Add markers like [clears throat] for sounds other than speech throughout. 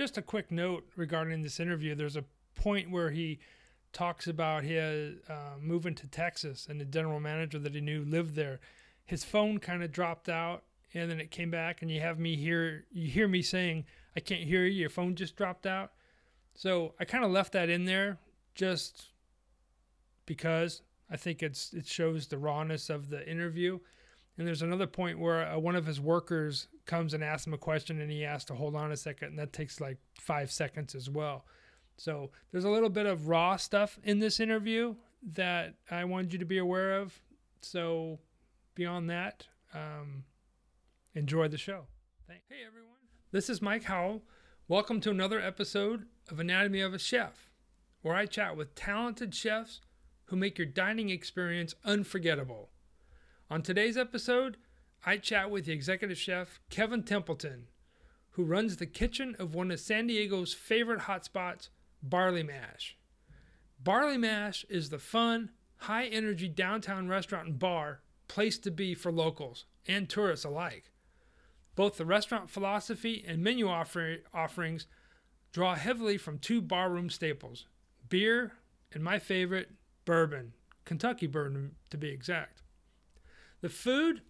just a quick note regarding this interview. There's a point where he talks about his uh, moving to Texas and the general manager that he knew lived there. His phone kind of dropped out and then it came back and you have me hear you hear me saying I can't hear you. Your phone just dropped out. So I kind of left that in there just because I think it's it shows the rawness of the interview. And there's another point where uh, one of his workers comes and asks him a question, and he has to hold on a second, and that takes like five seconds as well. So there's a little bit of raw stuff in this interview that I wanted you to be aware of. So beyond that, um, enjoy the show. Thanks. Hey everyone, this is Mike Howell. Welcome to another episode of Anatomy of a Chef, where I chat with talented chefs who make your dining experience unforgettable. On today's episode, I chat with the executive chef Kevin Templeton, who runs the kitchen of one of San Diego's favorite hotspots, Barley Mash. Barley Mash is the fun, high energy downtown restaurant and bar place to be for locals and tourists alike. Both the restaurant philosophy and menu offer- offerings draw heavily from two barroom staples beer and my favorite, bourbon, Kentucky bourbon to be exact. The food,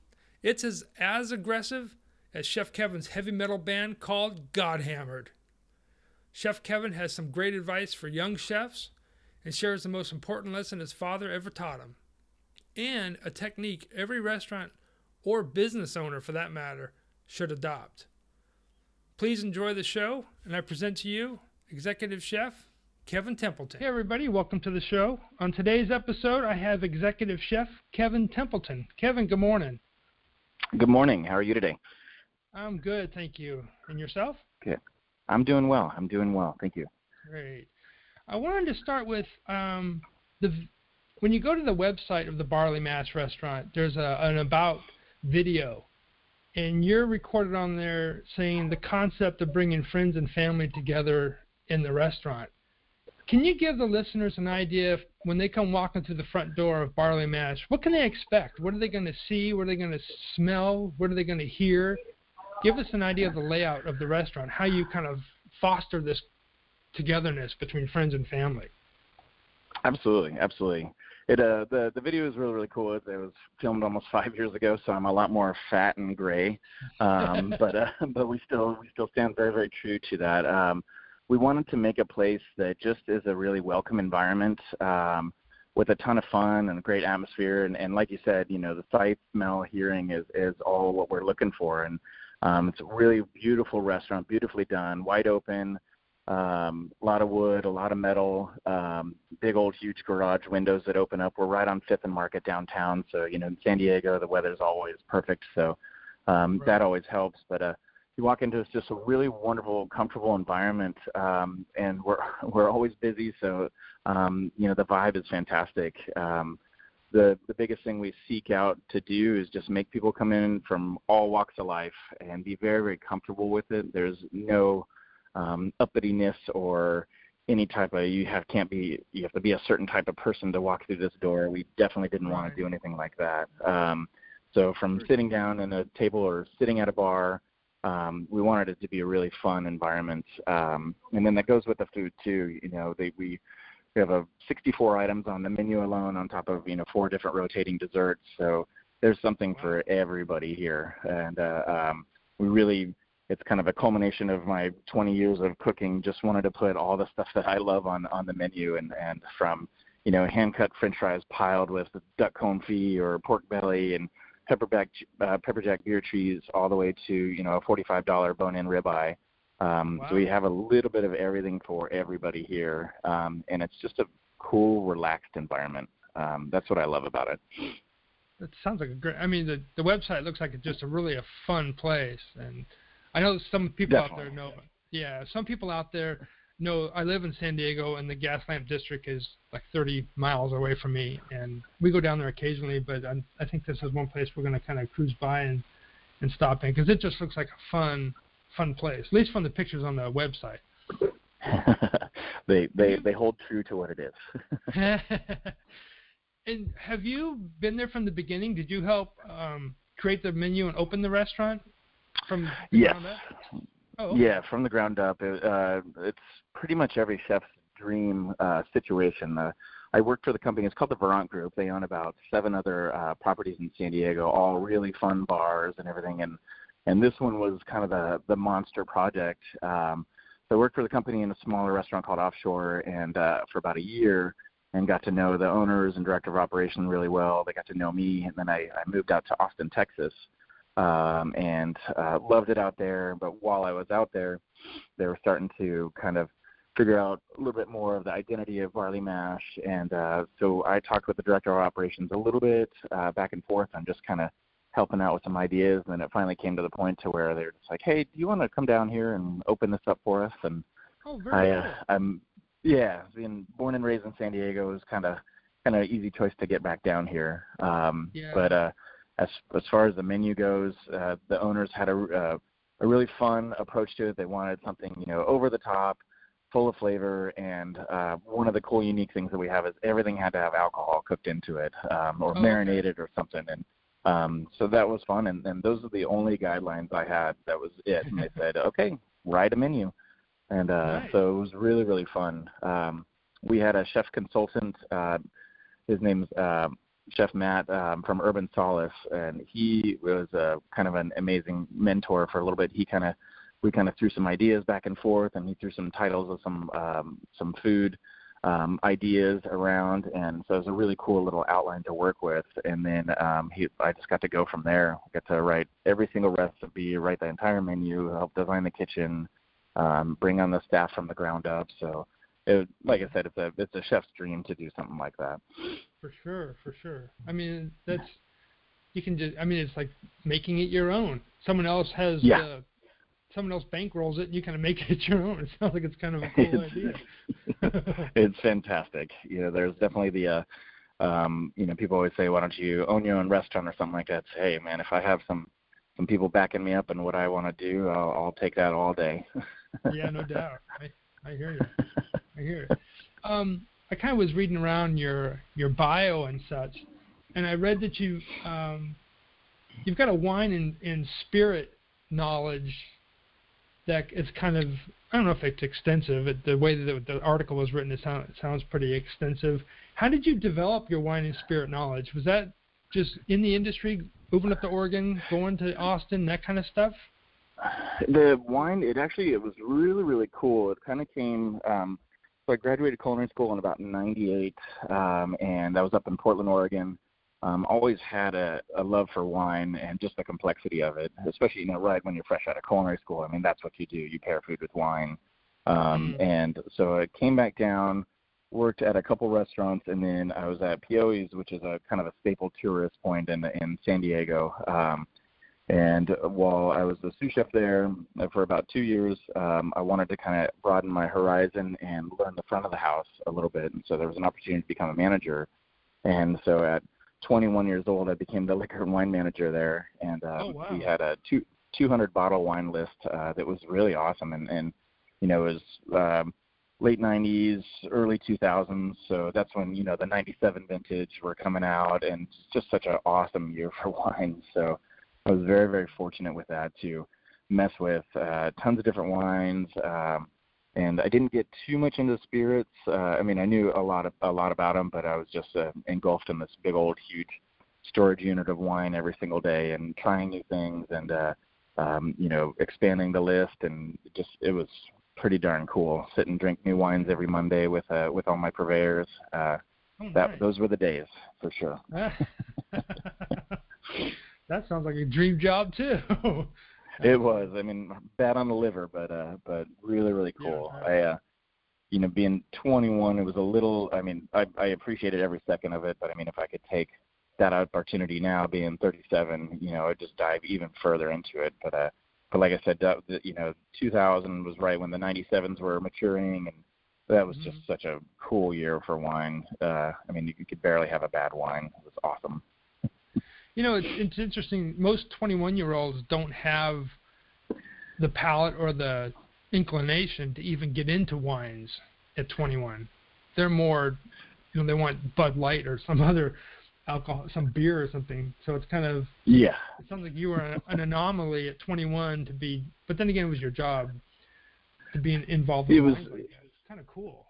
it's as, as aggressive as Chef Kevin's heavy metal band called Godhammered. Chef Kevin has some great advice for young chefs and shares the most important lesson his father ever taught him, and a technique every restaurant or business owner for that matter should adopt. Please enjoy the show, and I present to you Executive Chef Kevin Templeton. Hey, everybody, welcome to the show. On today's episode, I have Executive Chef Kevin Templeton. Kevin, good morning. Good morning. How are you today? I'm good, thank you. And yourself? Good. I'm doing well. I'm doing well. Thank you. Great. I wanted to start with um, the when you go to the website of the Barley Mash restaurant, there's a, an about video, and you're recorded on there saying the concept of bringing friends and family together in the restaurant. Can you give the listeners an idea of when they come walking through the front door of Barley Mash, what can they expect? What are they going to see? What are they going to smell? What are they going to hear? Give us an idea of the layout of the restaurant, how you kind of foster this togetherness between friends and family. Absolutely, absolutely. It uh the the video is really really cool. It, it was filmed almost five years ago, so I'm a lot more fat and gray. Um, [laughs] but uh, [laughs] but we still we still stand very very true to that. Um, we wanted to make a place that just is a really welcome environment um, with a ton of fun and a great atmosphere. And, and like you said, you know, the sight, smell, hearing is, is all what we're looking for. And um, it's a really beautiful restaurant, beautifully done, wide open, um, a lot of wood, a lot of metal, um, big old huge garage windows that open up. We're right on Fifth and Market downtown, so you know in San Diego the weather's always perfect, so um, right. that always helps. But uh, you walk into it's just a really wonderful, comfortable environment, um, and we're [laughs] we're always busy, so um, you know the vibe is fantastic. Um, the the biggest thing we seek out to do is just make people come in from all walks of life and be very very comfortable with it. There's no um, uppityness or any type of you have can't be you have to be a certain type of person to walk through this door. We definitely didn't want to do anything like that. Um, so from sitting down at a table or sitting at a bar um, we wanted it to be a really fun environment. Um, and then that goes with the food too. You know, they, we we have a 64 items on the menu alone, on top of you know four different rotating desserts. So there's something for everybody here, and uh, um, we really it's kind of a culmination of my 20 years of cooking. Just wanted to put all the stuff that I love on on the menu, and and from you know hand cut French fries piled with duck confit or pork belly and pepperjack uh, pepperjack beer cheese all the way to you know a $45 bone-in ribeye. Um, wow. So we have a little bit of everything for everybody here, um, and it's just a cool, relaxed environment. Um, that's what I love about it. That sounds like a great. I mean, the the website looks like it's just a really a fun place, and I know some people Definitely. out there know. Yeah, some people out there no, I live in San Diego, and the Gaslamp District is like 30 miles away from me, and we go down there occasionally. But I'm, I think this is one place we're going to kind of cruise by and and stop in because it just looks like a fun fun place, at least from the pictures on the website. [laughs] they they they hold true to what it is. [laughs] and have you been there from the beginning? Did you help um, create the menu and open the restaurant from yes. Oh. Yeah, from the ground up. It, uh, it's pretty much every chef's dream uh, situation. Uh, I work for the company. It's called the Verant Group. They own about seven other uh, properties in San Diego, all really fun bars and everything. And and this one was kind of the the monster project. Um, so I worked for the company in a smaller restaurant called Offshore, and uh, for about a year, and got to know the owners and director of operation really well. They got to know me, and then I, I moved out to Austin, Texas, um, and uh, loved it out there. But while I was out there, they were starting to kind of figure out a little bit more of the identity of barley mash. And uh, so I talked with the director of operations a little bit uh, back and forth on just kind of helping out with some ideas. And then it finally came to the point to where they're just like, "Hey, do you want to come down here and open this up for us?" And oh, I, uh, I'm yeah, being born and raised in San Diego is kind of kind of easy choice to get back down here. Um, yeah. But uh, as as far as the menu goes, uh, the owners had a uh, a really fun approach to it. They wanted something you know over the top, full of flavor, and uh, one of the cool unique things that we have is everything had to have alcohol cooked into it um, or oh, marinated or something. And um, so that was fun, and, and those are the only guidelines I had. That was it. And they [laughs] said, okay, write a menu, and uh, nice. so it was really really fun. Um, we had a chef consultant. Uh, his name's uh, Chef Matt um, from Urban Solace, and he was uh, kind of an amazing mentor for a little bit. He kind of we kind of threw some ideas back and forth, and he threw some titles of some um, some food um, ideas around, and so it was a really cool little outline to work with. And then um, he, I just got to go from there. I got to write every single recipe, write the entire menu, help design the kitchen, um, bring on the staff from the ground up. So, it, like I said, it's a it's a chef's dream to do something like that. For sure, for sure. I mean, that's you can just. I mean, it's like making it your own. Someone else has yeah. the someone else bankrolls it and you kind of make [laughs] it your own. It sounds like it's kind of a [laughs] cool idea. [laughs] it's fantastic. You know, there's definitely the uh um, you know, people always say, Why don't you own your own restaurant or something like that? Say, hey man, if I have some some people backing me up in what I want to do, I'll I'll take that all day. yeah, no doubt. I I hear you. I hear it. Um I kind of was reading around your your bio and such, and I read that you um, you've got a wine and, and spirit knowledge that is kind of I don't know if it's extensive. It, the way that the article was written, it, sound, it sounds pretty extensive. How did you develop your wine and spirit knowledge? Was that just in the industry, moving up to Oregon, going to Austin, that kind of stuff? The wine, it actually it was really really cool. It kind of came. Um, so I graduated culinary school in about '98, um, and I was up in Portland, Oregon um, always had a, a love for wine and just the complexity of it, especially you know right when you're fresh out of culinary school. I mean that's what you do. You pair food with wine, um, mm. and so I came back down, worked at a couple restaurants, and then I was at Pioi's, which is a kind of a staple tourist point in in San Diego. Um, and while I was the sous chef there for about two years, um, I wanted to kind of broaden my horizon and learn the front of the house a little bit. And so there was an opportunity to become a manager. And so at 21 years old, I became the liquor and wine manager there, and uh, oh, wow. we had a two, 200 bottle wine list uh, that was really awesome, and, and you know it was um, late 90s, early 2000s, so that's when you know the 97 vintage were coming out, and just such an awesome year for [laughs] wine. So I was very very fortunate with that to mess with uh, tons of different wines. Um, and I didn't get too much into spirits. Uh, I mean, I knew a lot of, a lot about them, but I was just uh, engulfed in this big old huge storage unit of wine every single day and trying new things and uh, um, you know expanding the list and just it was pretty darn cool. Sit and drink new wines every Monday with uh, with all my purveyors. Uh, oh, that nice. those were the days for sure. [laughs] [laughs] that sounds like a dream job too. [laughs] It was. I mean, bad on the liver, but uh, but really, really cool. Yeah, I, uh, you know, being 21, it was a little. I mean, I I appreciated every second of it, but I mean, if I could take that opportunity now, being 37, you know, I'd just dive even further into it. But uh, but like I said, that, you know, 2000 was right when the 97s were maturing, and that was mm-hmm. just such a cool year for wine. Uh, I mean, you could barely have a bad wine. It was awesome. You know, it's, it's interesting. Most 21 year olds don't have the palate or the inclination to even get into wines at 21. They're more, you know, they want Bud Light or some [laughs] other alcohol, some beer or something. So it's kind of yeah. It sounds like you were an, an anomaly at 21 to be, but then again, it was your job to be involved. In it was. Like it's kind of cool.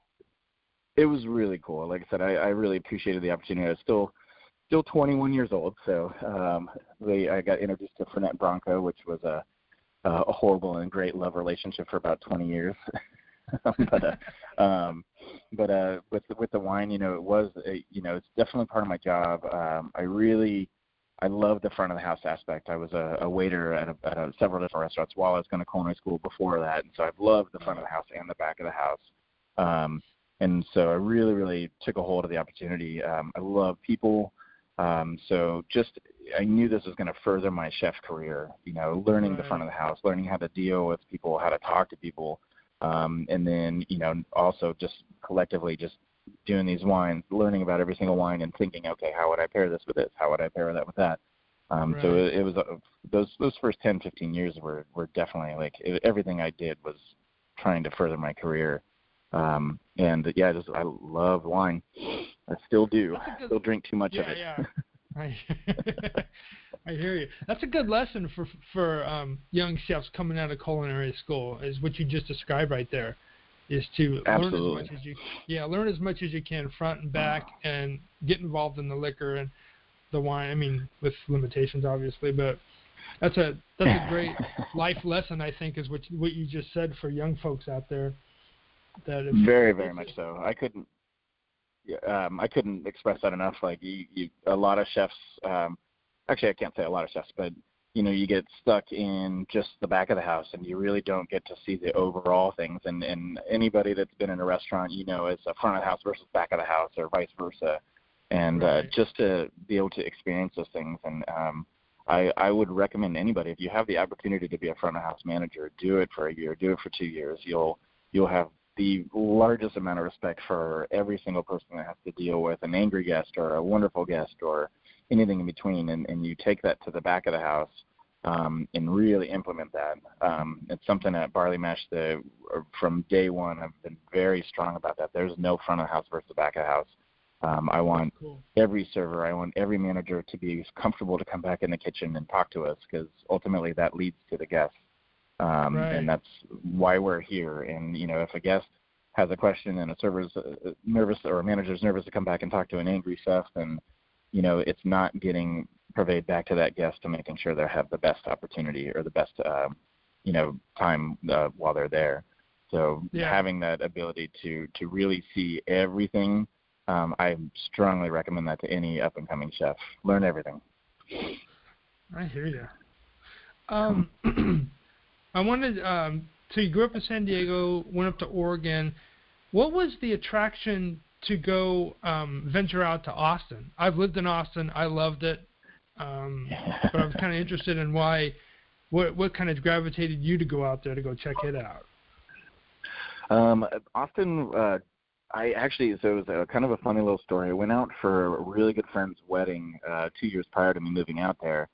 It was really cool. Like I said, I, I really appreciated the opportunity. I still still 21 years old, so um, they, I got introduced to Fernet Branca, which was a a horrible and great love relationship for about 20 years. [laughs] but uh, [laughs] um, but uh, with with the wine, you know, it was a, you know it's definitely part of my job. Um, I really I love the front of the house aspect. I was a, a waiter at, a, at a, several different restaurants while I was going to culinary school before that, and so I've loved the front of the house and the back of the house. Um, and so I really, really took a hold of the opportunity. Um, I love people, um, so just I knew this was going to further my chef career. You know, learning the front of the house, learning how to deal with people, how to talk to people, um, and then you know also just collectively just doing these wines, learning about every single wine and thinking, okay, how would I pair this with this? How would I pair that with that? Um, right. So it, it was uh, those those first 10, 15 years were were definitely like it, everything I did was trying to further my career. Um, and yeah, just I love wine. I still do. Good, still drink too much yeah, of it. Yeah. [laughs] I [laughs] I hear you. That's a good lesson for for um, young chefs coming out of culinary school, is what you just described right there, is to Absolutely. learn as much as you yeah learn as much as you can front and back, and get involved in the liquor and the wine. I mean, with limitations obviously, but that's a that's a great [laughs] life lesson. I think is what what you just said for young folks out there. That very very much so. I couldn't um, I couldn't express that enough. Like you, you, a lot of chefs. Um, actually, I can't say a lot of chefs, but you know, you get stuck in just the back of the house, and you really don't get to see the overall things. And and anybody that's been in a restaurant, you know, it's a front of the house versus back of the house, or vice versa. And uh, right. uh, just to be able to experience those things, and um, I, I would recommend anybody if you have the opportunity to be a front of house manager, do it for a year, do it for two years. You'll you'll have the largest amount of respect for every single person that has to deal with an angry guest or a wonderful guest or anything in between, and, and you take that to the back of the house um, and really implement that. Um, it's something at Barley Mash that from day one I've been very strong about that. There's no front of the house versus the back of the house. Um, I want cool. every server, I want every manager to be comfortable to come back in the kitchen and talk to us because ultimately that leads to the guests um, right. and that's why we're here. And you know, if a guest has a question and a server's uh, nervous or a manager's nervous to come back and talk to an angry chef, then you know it's not getting purveyed back to that guest to making sure they have the best opportunity or the best uh, you know time uh, while they're there. So yeah. having that ability to to really see everything, um, I strongly recommend that to any up and coming chef. Learn everything. I hear you. Um, [clears throat] I wanted. Um, so you grew up in San Diego, went up to Oregon. What was the attraction to go um, venture out to Austin? I've lived in Austin. I loved it, um, but I was kind of interested in why. What what kind of gravitated you to go out there to go check it out? Um, Austin, uh, I actually so it was a kind of a funny little story. I went out for a really good friend's wedding uh, two years prior to me moving out there,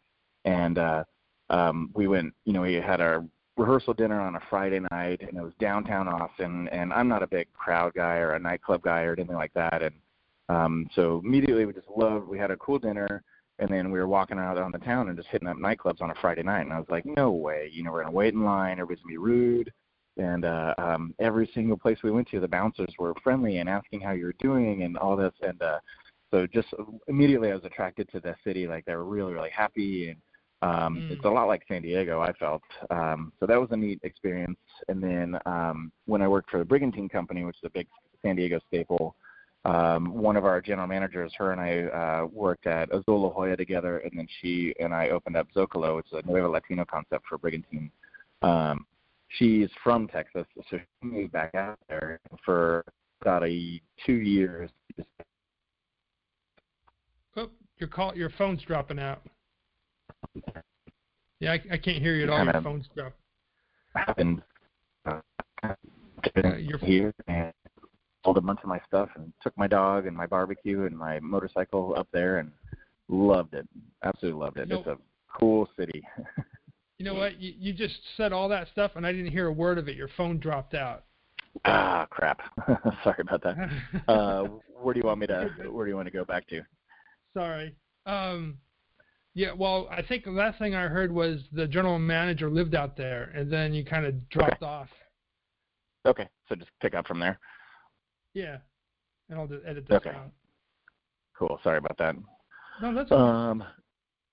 and uh, um, we went. You know, we had our rehearsal dinner on a Friday night, and it was downtown Austin. And I'm not a big crowd guy or a nightclub guy or anything like that. And um, so immediately we just loved. We had a cool dinner, and then we were walking around on the town and just hitting up nightclubs on a Friday night. And I was like, no way. You know, we're gonna wait in line. Everybody's gonna be rude. And uh, um, every single place we went to, the bouncers were friendly and asking how you were doing and all this. And uh, so just immediately I was attracted to the city. Like they were really, really happy and um, mm. It's a lot like San Diego, I felt. Um, so that was a neat experience. And then um, when I worked for the Brigantine Company, which is a big San Diego staple, um, one of our general managers, her and I uh, worked at Azul La Jolla together, and then she and I opened up Zocalo, which is a Nuevo Latino concept for Brigantine. Um, she's from Texas, so she moved back out there for about a two years. Oh, your call, your phone's dropping out. Yeah, I, I can't hear you at all. Your phone's dropped. Happened uh, uh, you're here and sold a bunch of my stuff and took my dog and my barbecue and my motorcycle up there and loved it. Absolutely loved it. it's a cool city. [laughs] you know what? You, you just said all that stuff and I didn't hear a word of it. Your phone dropped out. Ah, crap. [laughs] Sorry about that. [laughs] uh, where do you want me to? Where do you want to go back to? Sorry. Um, yeah, well, I think the last thing I heard was the general manager lived out there, and then you kind of dropped Okay. off. Okay, so just pick up from there. Yeah, and I'll just edit this Okay. out. Cool. Sorry about that. No, that's okay. Um,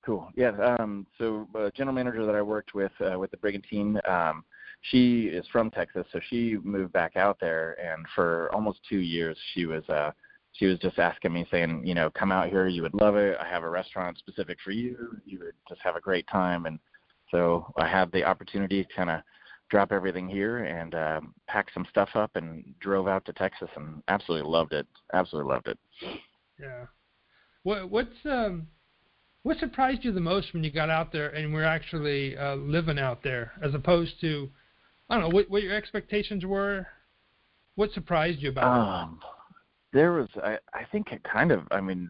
cool. Yeah. Um, so uh, general manager that I worked with uh, with the Brigantine, um, she is from Texas, so she moved back out there, and for almost two years she was uh, she was just asking me, saying, you know, come out here, you would love it. I have a restaurant specific for you. You would just have a great time, and so I had the opportunity to kind of drop everything here and um, pack some stuff up and drove out to Texas and absolutely loved it. Absolutely loved it. Yeah. What what's um what surprised you the most when you got out there and were actually uh, living out there, as opposed to I don't know what what your expectations were? What surprised you about it? There was, I, I think, it kind of. I mean,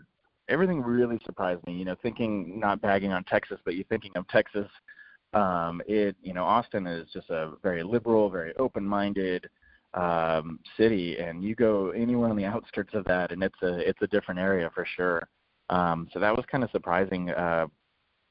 everything really surprised me. You know, thinking not bagging on Texas, but you thinking of Texas. Um, it, you know, Austin is just a very liberal, very open-minded um, city, and you go anywhere on the outskirts of that, and it's a it's a different area for sure. Um, so that was kind of surprising. Uh,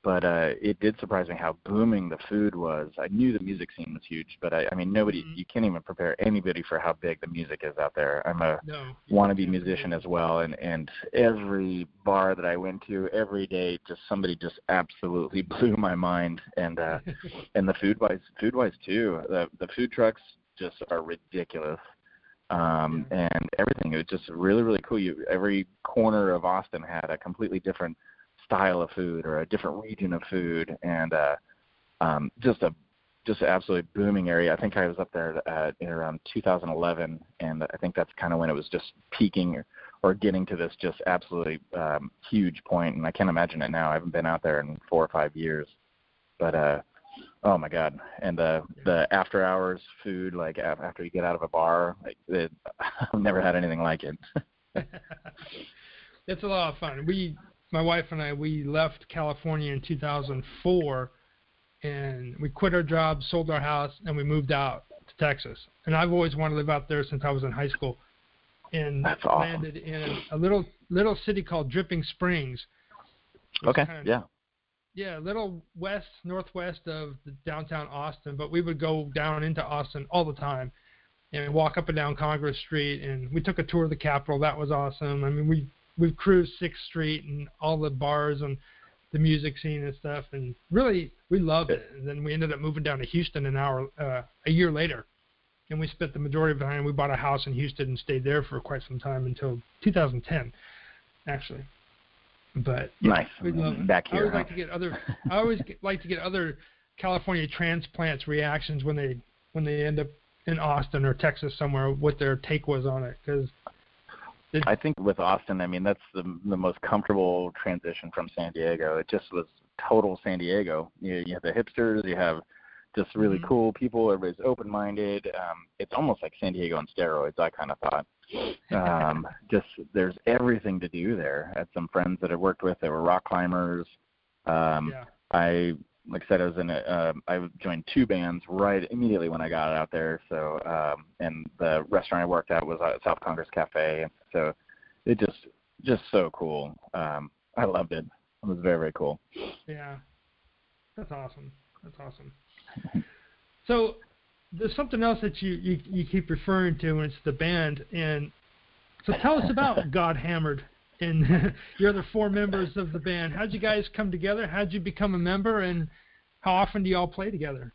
but uh, it did surprise me how booming the food was. I knew the music scene was huge, but I, I mean, nobody, Mhm. you can't even prepare anybody for how big the music is out there. I'm a No. wannabe musician as well, and and every bar that I went to every day, just somebody just absolutely [laughs] blew my mind, and uh, [laughs] and the food wise, food wise too. The the food trucks just are ridiculous. Um, and everything it was just really really cool. You every corner of Austin had a completely different style of food or a different region of food, and uh, um, just a just an absolutely booming area. I think I was up there at, in around 2011, and I think that's kind of when it was just peaking or, or getting to this just absolutely um, huge point. And I can't imagine it now. I haven't been out there in four or five years, but uh, oh my god! And the the after hours food, like after you get out of a bar, like it, [laughs] I've never had anything like it. [laughs] [laughs] it's a lot of fun. We, my wife and I, we left California in 2004, and we quit our job, sold our house, and we moved out to Texas. And I've always wanted to live out there since I was in high school, and That's awesome. landed in a little little city called Dripping Springs. Okay, kind of- yeah, Yeah, a little west northwest of the downtown Austin, but we would go down into Austin all the time and walk up and down Congress Street and we took a tour of the Capitol. That was awesome. I mean, we we've cruised Sixth Street and all the bars and the music scene and stuff and really we loved it. And then we ended up moving down to Houston an hour uh, a year later. And we spent the majority of the time we bought a house in Houston and stayed there for quite some time until 2010 actually. But nice. we love. Back I always huh? like to get other. I always get, [laughs] like to get other California transplants reactions when they when they end up in Austin or Texas somewhere. What their take was on it because I think with Austin, I mean that's the the most comfortable transition from San Diego. It just was total San Diego. You, you have the hipsters, you have just really Mhm. cool people. Everybody's open-minded. Um, it's almost like San Diego on steroids. I kind of thought. Um, [laughs] just there's everything to do there. I had some friends that I worked with that were rock climbers. Um, yeah, I like I said, I was in a, uh, I joined two bands right immediately when I got out there. So, um, and the restaurant I worked at was at South Congress Cafe. And So, it just just so cool. Um, I loved it. It was very very cool. yeah, that's awesome. That's awesome. [laughs] So there's something else that you, you you keep referring to, and it's the band. And so tell us about [laughs] God Hammered and [laughs] your other four members of the band. How'd you guys come together? How'd you become a member? And how often do y'all play together?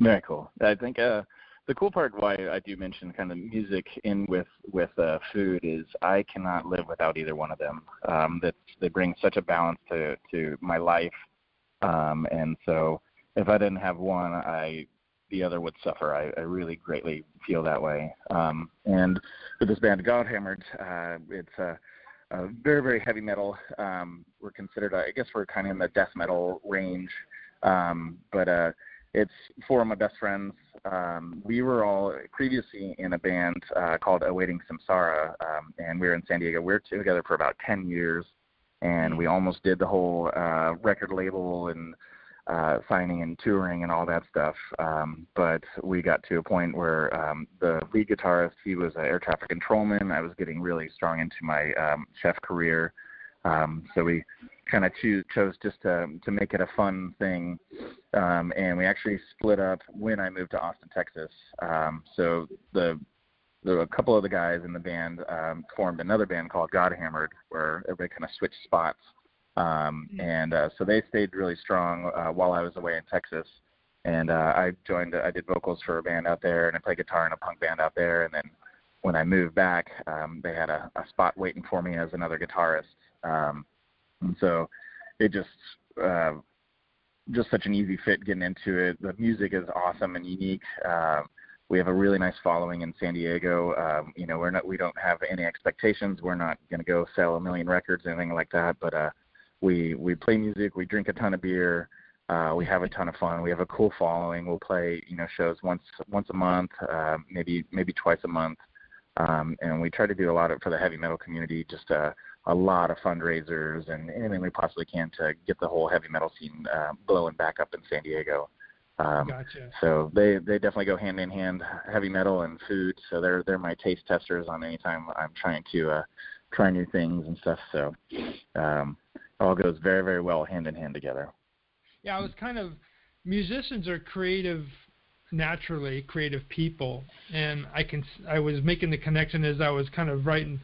Very cool. I think uh, the cool part why I do mention kind of music in with with uh, food is I cannot live without either one of them. Um, that they bring such a balance to to my life, um, and so if I didn't have one, I the other would suffer. I, I really greatly feel that way. Um, and with this band, Godhammered, uh, it's a, a very very heavy metal. Um, we're considered, I guess, we're kind of in the death metal range, um, but uh, it's four of my best friends. Um, we were all previously in a band uh, called Awaiting Samsara, um, and we were in San Diego. We were together for about 10 years, and we almost did the whole uh, record label and uh, signing and touring and all that stuff. Um, but we got to a point where um, the lead guitarist, he was an air traffic controlman. I was getting really strong into my um, chef career. Um, so we kind of cho- chose just to to make it a fun thing, um, and we actually split up when I moved to Austin, Texas. Um, so the the, a couple of the guys in the band um, formed another band called God Hammered, where everybody kind of switched spots. Um, mm-hmm. and uh, so they stayed really strong uh, while I was away in Texas. And uh, I joined, I did vocals for a band out there, and I played guitar in a punk band out there. And then when I moved back, um, they had a, a spot waiting for me as another guitarist. Um, and so it just uh, just such an easy fit getting into it. The music is awesome and unique. Uh, we have a really nice following in San Diego. Um, you know, we're not we don't have any expectations. We're not going to go sell a million records or anything like that. But uh, we we play music. We drink a ton of beer. Uh, we have a ton of fun. We have a cool following. We'll play you know shows once once a month, uh, maybe maybe twice a month. Um, and we try to do a lot of for the heavy metal community, just a, a lot of fundraisers and anything we possibly can to get the whole heavy metal scene uh, blowing back up in San Diego. Um, gotcha. So they they definitely go hand in hand, heavy metal and food. So they're they're my taste testers on any time I'm trying to uh, try new things and stuff. So um, all goes very very well hand in hand together. Yeah, I was kind of musicians are creative naturally creative people and I can I was making the connection as I was kind of writing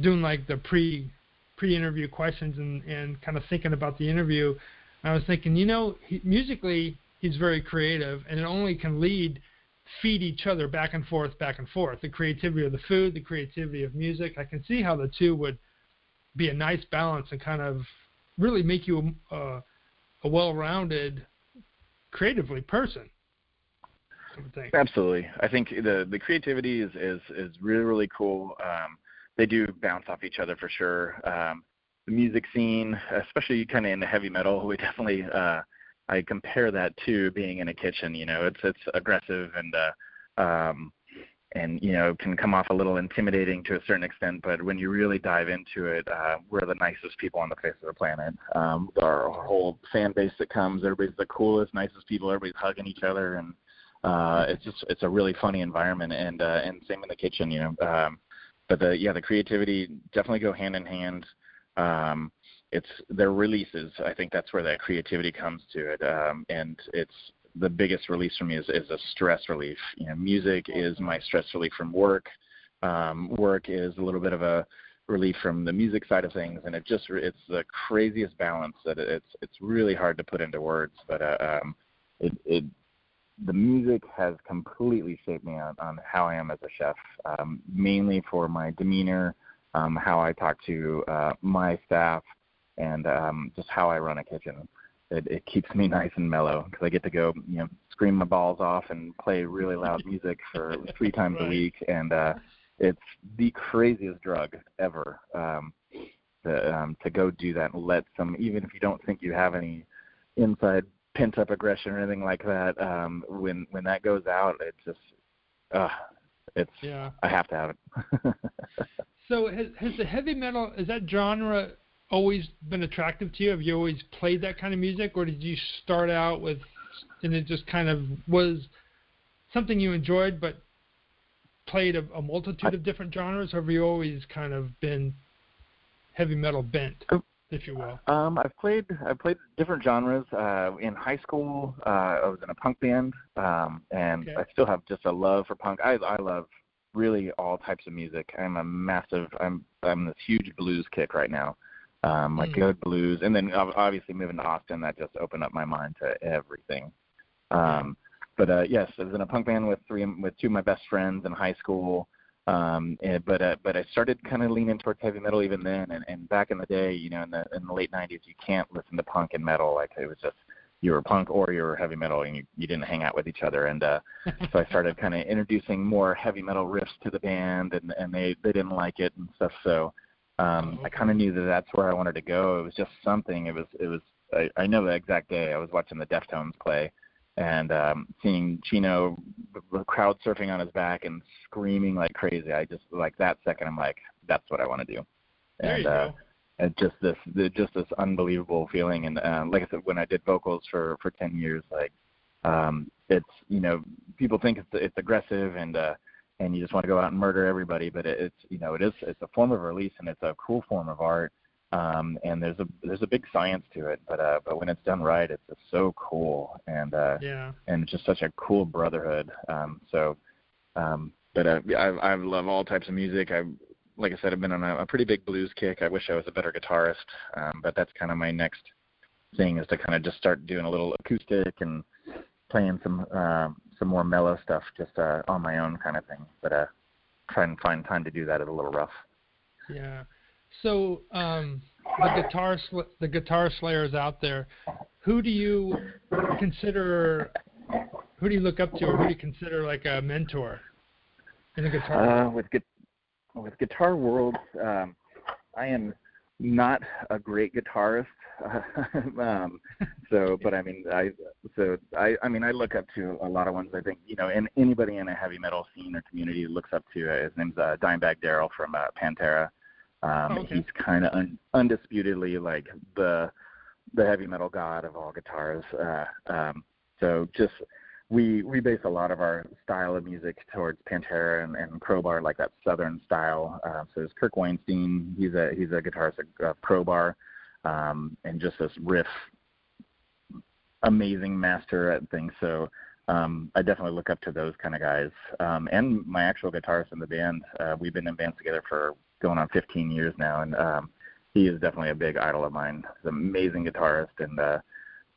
doing like the pre pre interview questions and and kind of thinking about the interview I was thinking you know he, musically he's very creative, and it only can lead feed each other back and forth, back and forth. The creativity of the food, the creativity of music. I can see how the two would be a nice balance and kind of really make you a, a well-rounded, creatively person. Absolutely, I think the the creativity is is is really really cool. Um, they do bounce off each other for sure. Um, the music scene, especially kind of in the heavy metal, we definitely uh, I compare that to being in a kitchen. You know, it's it's aggressive and uh, um, and you know can come off a little intimidating to a certain extent. But when you really dive into it, uh, we're the nicest people on the face of the planet. Um, our whole fan base that comes, everybody's the coolest, nicest people. Everybody's hugging each other, and uh, it's just it's a really funny environment. And uh, and same in the kitchen, you know. Um, but the yeah, the creativity definitely go hand in hand. Um, it's their releases. I think that's where that creativity comes to it, um, and it's the biggest release for me is, is a stress relief. You know, music is my stress relief from work. Um, work is a little bit of a relief from the music side of things, and it just it's the craziest balance that it's it's really hard to put into words. But uh, um, it it the music has completely shaped me on, on how I am as a chef, um, mainly for my demeanor, um, how I talk to uh, my staff, and um, just how I run a kitchen. It, it keeps me [laughs] nice and mellow because I get to go, you know, scream my balls off and play really loud [laughs] music for three times right. a week, and uh, it's the craziest drug ever. Um, to, um, to go do that and let some, even if you don't think you have any inside pent up aggression or anything like that, um, when when that goes out, it just, uh, it's yeah. I have to have it. [laughs] so has has the heavy metal is that genre always been attractive to you? Have you always played that kind of music, or did you start out with and it just kind of was something you enjoyed, but played a, a multitude of different genres, or have you always kind of been heavy metal bent, if you will? Um, I've played I've played different genres. Uh, in high school, uh, I was in a punk band, um, and okay. I still have just a love for punk. I I love really all types of music. I'm a massive I'm I'm this huge blues kick right now um, like mm. good blues, and then obviously moving to Austin, that just opened up my mind to everything. Um, but uh, yes, I was in a punk band with three with two of my best friends in high school. Um, and, but uh, but I started kind of leaning towards heavy metal even then. And, and back in the day, you know, in the in the late '90s, you can't listen to punk and metal. Like it was just you were punk or you were heavy metal, and you you didn't hang out with each other. And uh, [laughs] so I started kind of introducing more heavy metal riffs to the band, and and they they didn't like it and stuff. So um, I kind of knew that that's where I wanted to go. It was just something. It was it was I, I know the exact day. I was watching the Deftones play, and um, seeing Chino crowd surfing on his back and screaming like crazy. I just like that second. I'm like, that's what I want to do. There and you uh, go. and just this the, just this unbelievable feeling. And uh, like I said, when I did vocals for for ten years, like um, it's you know people think it's it's aggressive and uh, and you just want to go out and murder everybody. But it, it's you know it is it's a form of release and it's a cool form of art. um, and there's a there's a big science to it, but uh, but when it's done right, it's, it's so cool, and uh, yeah, and it's just such a cool brotherhood. Um, so, um, but uh, I I love all types of music. I like I said, I've been on a, a pretty big blues kick. I wish I was a better guitarist, um, but that's kind of my next thing is to kind of just start doing a little acoustic and playing some uh, some more mellow stuff just uh, on my own kind of thing. But uh, try and find time to do that is a little rough. Yeah. So um, the guitar sl- the guitar slayers out there, who do you consider? Who do you look up to, or who do you consider like a mentor in the guitar? Uh, with gu- with Guitar World, um, I am not a great guitarist. [laughs] um, so, [laughs] but I mean, I so I I mean I look up to a lot of ones. I think you know, and anybody in a heavy metal scene or community looks up to. Uh, his name's uh, Dimebag Darrell from uh, Pantera. Um, Oh, okay. He's kind of un- undisputedly like the the heavy metal god of all guitars. Uh, um, so just we we base a lot of our style of music towards Pantera and, and Crowbar, like that southern style. Uh, so there's Kirk Windstein. He's a he's a guitarist at uh, Crowbar, um, and just this riff, amazing master at things. So um, I definitely look up to those kind of guys. Um, and my actual guitarist in the band, uh, we've been in bands together for going on 15 years now, and um, he is definitely a big idol of mine. He's an amazing guitarist, and uh,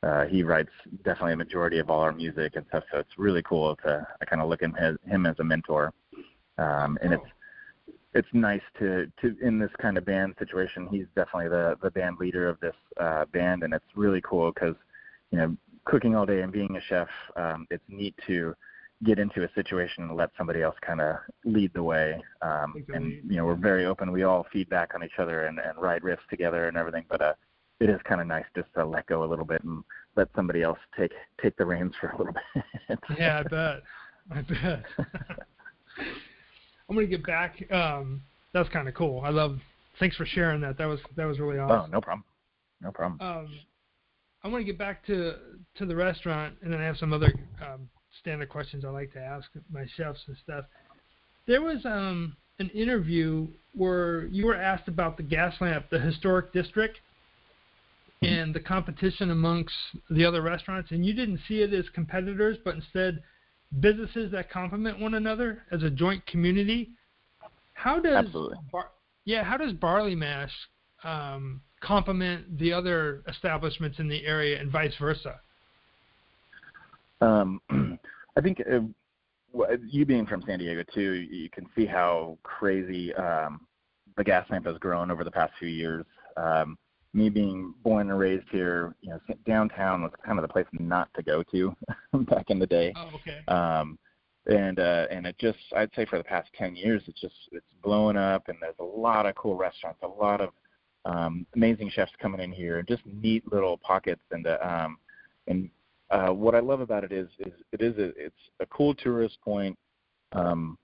uh, he writes definitely a majority of all our music and stuff. So it's really cool to I kind of look at him as, a mentor, um, and it's it's nice to to in this kind of band situation. He's definitely the the band leader of this uh, band, and it's really cool because you know cooking all day and being a chef, um, it's neat to get into a situation and let somebody else kind of lead the way. Um, and you know we're very open. We all feedback on each other and, and write riffs together and everything. But uh, it is kind of nice just to let go a little bit and let somebody else take take the reins for a little bit. [laughs] Yeah, I bet. I bet. I'm gonna get back. Um, that's kind of cool. I love. Thanks for sharing that. That was that was really awesome. oh, no problem. No problem. Um, I want to get back to to the restaurant, and then I have some other um, standard questions I like to ask my chefs and stuff. There was um, an interview where you were asked about the gas lamp, the historic district, and the competition amongst the other restaurants, and you didn't see it as competitors, but instead businesses that complement one another as a joint community. How does Absolutely. Bar- yeah, how does Barley Mash um, complement the other establishments in the area and vice versa? Um, [clears throat] I think uh, you being from San Diego too, you can see how crazy um, the gas lamp has grown over the past few years. Um, me being born and raised here, you know, downtown was kind of the place not to go to [laughs] back in the day. Oh, okay. um and uh and it just i'd say for the past 10 years it's just it's blowing up and there's a lot of cool restaurants a lot of um amazing chefs coming in here just neat little pockets and uh, um and uh what i love about it is is it is a, it's a cool tourist point um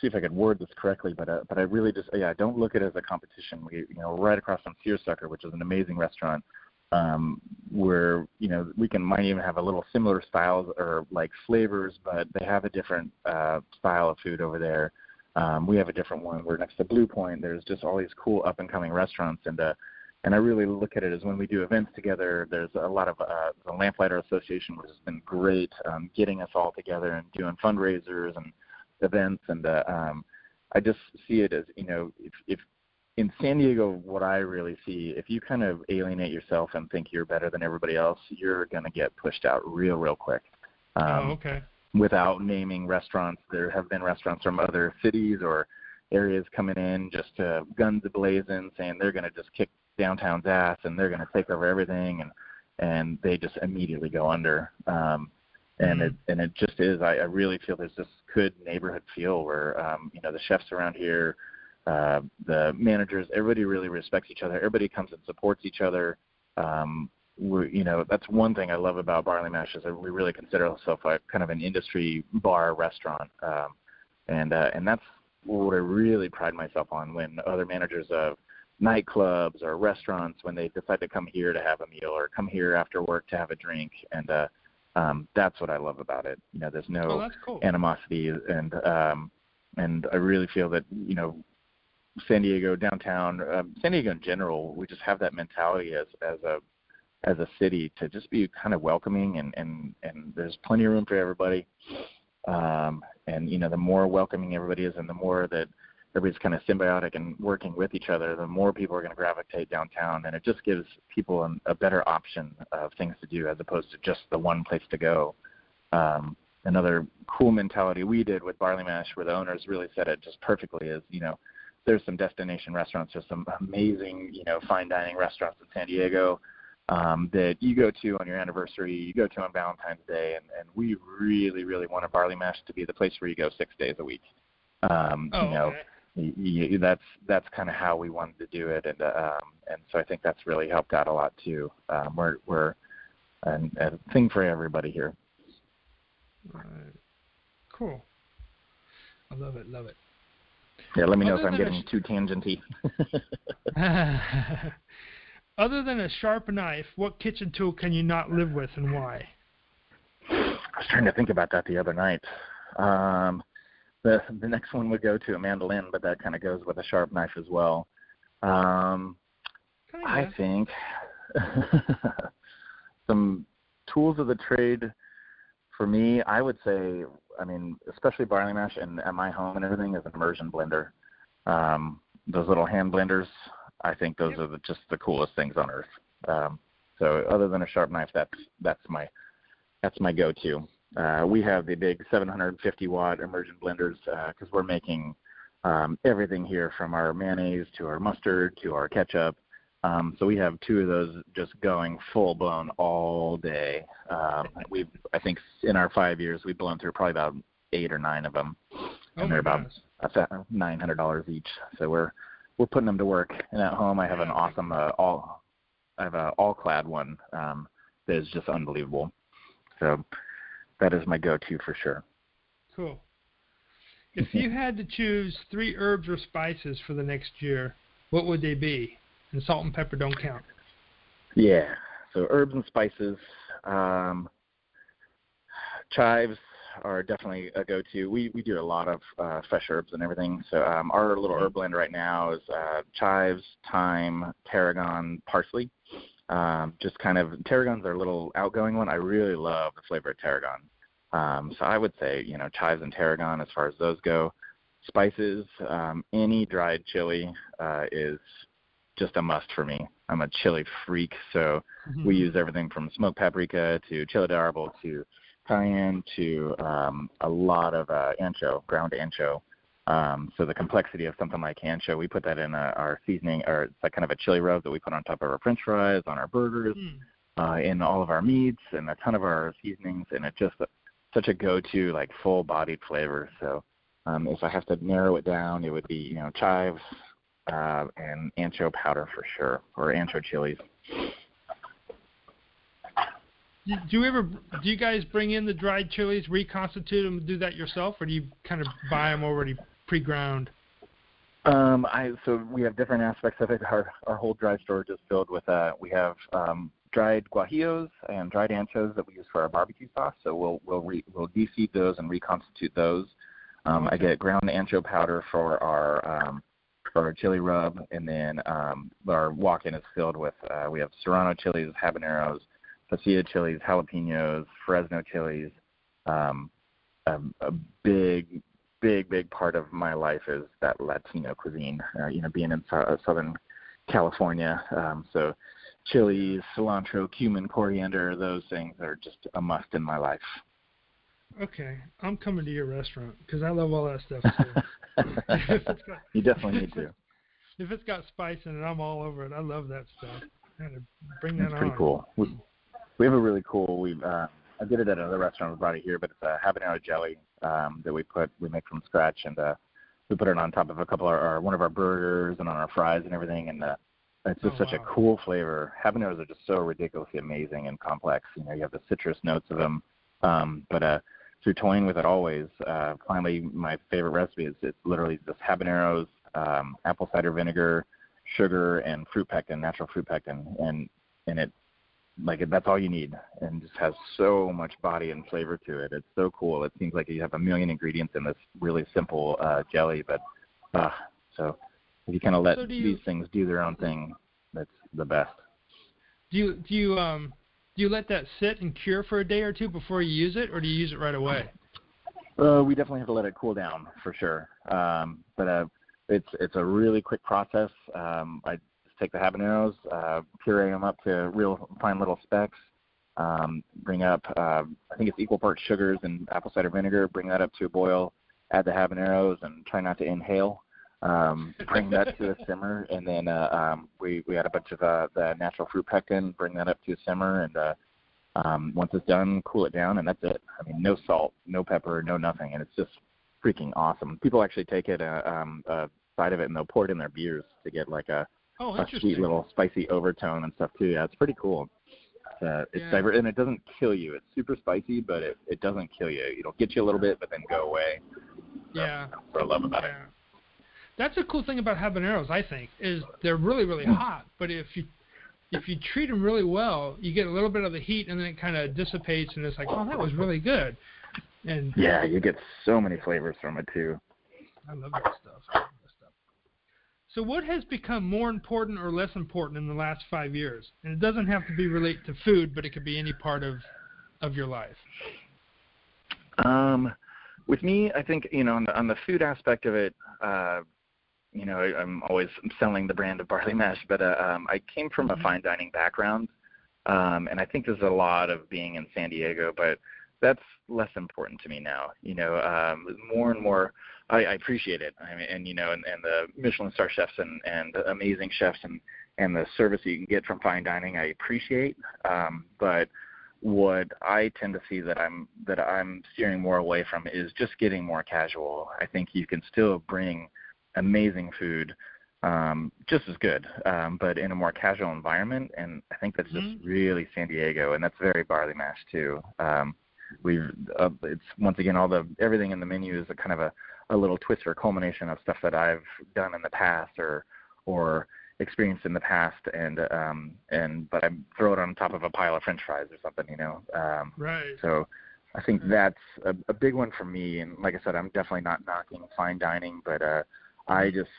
see if I could word this correctly, but uh, but I really just yeah, don't look at it as a competition. We you know right across from Searsucker, which is an amazing restaurant, um, where you know we can might even have a little similar styles or like flavors, but they have a different uh, style of food over there. Um, we have a different one. We're next to Blue Point. There's just all these cool up and coming restaurants, and uh, and I really look at it as when we do events together. There's a lot of uh, the Lamplighter Association, which has been great, um, getting us all together and doing fundraisers and events, and uh, um, I just see it as you know if if in San Diego, what I really see, if you kind of alienate yourself and think you're better than everybody else, you're going to get pushed out real, real quick. Um, oh, okay. Without naming restaurants, there have been restaurants from other cities or areas coming in just to guns ablazing, saying they're going to just kick downtown's ass and they're going to take over everything, and and they just immediately go under. Um, and it and it just is. I, I really feel there's this good neighborhood feel where um, you know the chefs around here uh, the managers, everybody really respects each other. Everybody comes and supports each other. Um, we, you know, that's one thing I love about Barley Mash is that we really consider ourselves like kind of an industry bar restaurant, um, and uh, and that's what I really pride myself on when other managers of nightclubs or restaurants when they decide to come here to have a meal or come here after work to have a drink, and uh, um, that's what I love about it. You know, there's no Oh, cool. animosity and um and I really feel that you know San Diego downtown, um, San Diego in general, we just have that mentality as as a as a city to just be kind of welcoming and and and there's plenty of room for everybody. Um, and you know, the more welcoming everybody is, and the more that everybody's kind of symbiotic and working with each other, the more people are going to gravitate downtown, and it just gives people an, a better option of things to do as opposed to just the one place to go. Um, another cool mentality we did with Barley Mash, where the owners really said it just perfectly, is you know, there's some destination restaurants, there's some amazing you know fine dining restaurants in San Diego. Um, that you go to on your anniversary, you go to on Valentine's Day, and, and we really, really want a barley mash to be the place where you go six days a week. Um, oh, you know, okay you, that's that's kind of how we wanted to do it, and um, and so I think that's really helped out a lot too. Um, we're we're an, a thing for everybody here. Right. Cool. I love it. Love it. Yeah, let me know Other if I'm getting sh- too tangenty. [laughs] [laughs] Other than a sharp knife, what kitchen tool can you not live with, and why? I was trying to think about that the other night. Um, the the next one would go to a mandolin, but that kind of goes with a sharp knife as well. Um, I think [laughs] some tools of the trade for me, I would say, I mean, especially barley mash and at my home and everything is an immersion blender. Um, those little hand blenders, I think those are the, just the coolest things on earth. Um, so other than a sharp knife, that's that's my that's my go-to. Uh, we have the big 750 watt immersion blenders because uh, we're making um, everything here from our mayonnaise to our mustard to our ketchup. Um, so we have two of those just going full blown all day. Um, we've, I think, in our five years, we've blown through probably about eight or nine of them, and oh they're about nine hundred dollars each. So we're we're putting them to work. And at home, I have an awesome uh, all I have an all clad one um, that is just unbelievable. So that is my go-to for sure. Cool. If you [laughs] had to choose three herbs or spices for the next year, what would they be? And salt and pepper don't count. Yeah. So herbs and spices. Um, chives are definitely a go-to. We we do a lot of uh, fresh herbs and everything. So um, our little herb blend right now is uh, chives, thyme, tarragon, parsley. Um, just kind of tarragon's our little outgoing one. I really love the flavor of tarragon. Um, so I would say, you know, chives and tarragon as far as those go. Spices, um, any dried chili uh, is just a must for me. I'm a chili freak, so mm-hmm. we use everything from smoked paprika to chili de árbol to cayenne to um, a lot of uh, ancho, ground ancho. Um, so the complexity of something like ancho, we put that in a, our seasoning, or it's like kind of a chili rub that we put on top of our French fries, on our burgers, mm. uh, in all of our meats, and a ton of our seasonings, and it just such a go-to like full-bodied flavor. So um, if I have to narrow it down, it would be you know chives uh, and ancho powder for sure, or ancho chilies. Do you ever do you guys bring in the dried chilies, reconstitute them, do that yourself, or do you kind of buy them already pre-ground? Um, I so we have different aspects of it. Our our whole dry storage is filled with uh we have um dried guajillos and dried anchos that we use for our barbecue sauce. So we'll we'll re, we'll deseed those and reconstitute those. Um. I get ground ancho powder for our um, for our chili rub, and then um, our walk-in is filled with uh, we have serrano chilies, habaneros, pasilla chilies, jalapenos, Fresno chilies. Um, a, a big big big part of my life is that Latino cuisine. Uh, you know, being in so- Southern California, um, so chilies, cilantro, cumin, coriander, those things are just a must in my life. Okay, I'm coming to your restaurant because I love all that stuff too. got, [laughs] [laughs] you definitely need to. If it's got spice in it, I'm all over it. I love that stuff. I to bring that That's pretty cool. We, we have a really cool. We uh, I did it at another restaurant. We brought it here, but it's a habanero jelly um, that we put we make from scratch, and uh, we put it on top of a couple of our one of our burgers and on our fries and everything, and uh, it's just oh, such wow. a cool flavor. Habaneros are just so ridiculously amazing and complex. You know, you have the citrus notes of them, um, but uh, through toying with it always, uh, finally my favorite recipe is it's literally just habaneros, um, apple cider vinegar, sugar, and fruit pectin, natural fruit pectin, and and it like that's all you need, and just has so much body and flavor to it. It's so cool. It seems like you have a million ingredients in this really simple uh, jelly, but uh, so if you kind of let So you- these things do their own thing, that's the best. Do you do you um do you let that sit and cure for a day or two before you use it, or do you use it right away? Uh, we definitely have to let it cool down for sure. Um, but uh, it's it's a really quick process. Um, I take the habaneros, uh, puree them up to real fine little specks. Um, bring up, uh, I think it's equal parts sugars and apple cider vinegar. Bring that up to a boil. Add the habaneros and try not to inhale. Um, bring that to a simmer, [laughs] and then uh, um, we we add a bunch of uh, the natural fruit pectin. Bring that up to a simmer, and uh, um, once it's done, cool it down, and that's it. I mean, no salt, no pepper, no nothing, and it's just freaking awesome. People actually take it uh, um, a side of it and they'll pour it in their beers to get like a, Oh, a sweet little spicy overtone and stuff too. Yeah, it's pretty cool. Uh, it's Yeah. diver- and it doesn't kill you. It's super spicy, but it it doesn't kill you. It'll get you a little bit, but then go away. Yeah. That's what I love about it. Yeah. That's a cool thing about habaneros, I think, is they're really really Hmm. hot, but if you if you treat them really well, you get a little bit of the heat, and then it kind of dissipates, and it's like, oh, that was really good. And Yeah, you get so many flavors from it too. I love that stuff. I love that stuff. So, what has become more important or less important in the last five years? And it doesn't have to be related to food, but it could be any part of of your life. Um, with me, I think you know on the on the food aspect of it, uh, you know, I, I'm always selling the brand of barley mash, but uh, um, I came from a Mhm. fine dining background, um, and I think there's a lot of being in San Diego, but that's less important to me now. You know, um, more and more, I, I appreciate it. I mean, and you know, and, and the Michelin star chefs and and amazing chefs and and the service you can get from fine dining, I appreciate. Um, but what I tend to see that I'm that I'm steering more away from is just getting more casual. I think you can still bring amazing food, um, just as good, um, but in a more casual environment. And I think that's just Mhm. really San Diego, and that's very barley mash too. Um, we've uh, it's once again all the everything in the menu is a kind of a, a little twist or culmination of stuff that I've done in the past or or experienced in the past and um and but I throw it on top of a pile of french fries or something, you know. Um Right. so I think that's a, a big one for me and like I said I'm definitely not knocking fine dining, but uh I just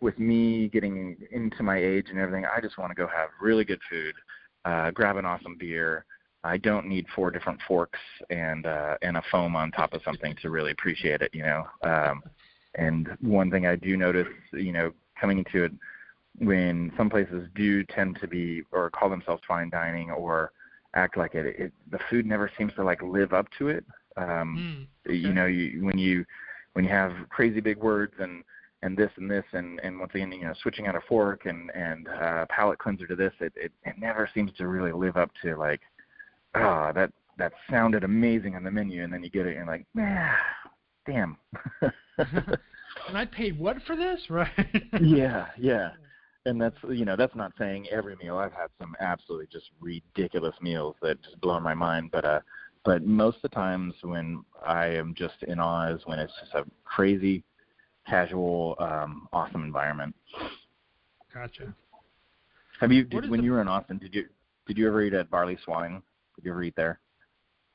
with me getting into my age and everything, I just want to go have really good food, uh grab an awesome beer. I don't need four different forks and uh and a foam on top of something to really appreciate it, you know. Um and one thing I do notice, you know, coming into it when some places do tend to be or call themselves fine dining or act like it, it the food never seems to like live up to it. Um Mm, you know, you when you when you have crazy big words and and this and this and and once again, you know, switching out a fork and and uh palate cleanser to this, it it, it never seems to really live up to like ah that that sounded amazing on the menu and then you get it and you're like, ah, damn. [laughs] and I paid what for this? [laughs] Right. yeah, yeah. And that's you know that's not saying every meal. I've had some absolutely just ridiculous meals that just blow my mind. But uh, but most of the times when I am just in awe is when it's just a crazy, casual, um, awesome environment. Gotcha. Have you did, when the- you were in Austin? Did you did you ever eat at Barley Swine? Did you ever eat there?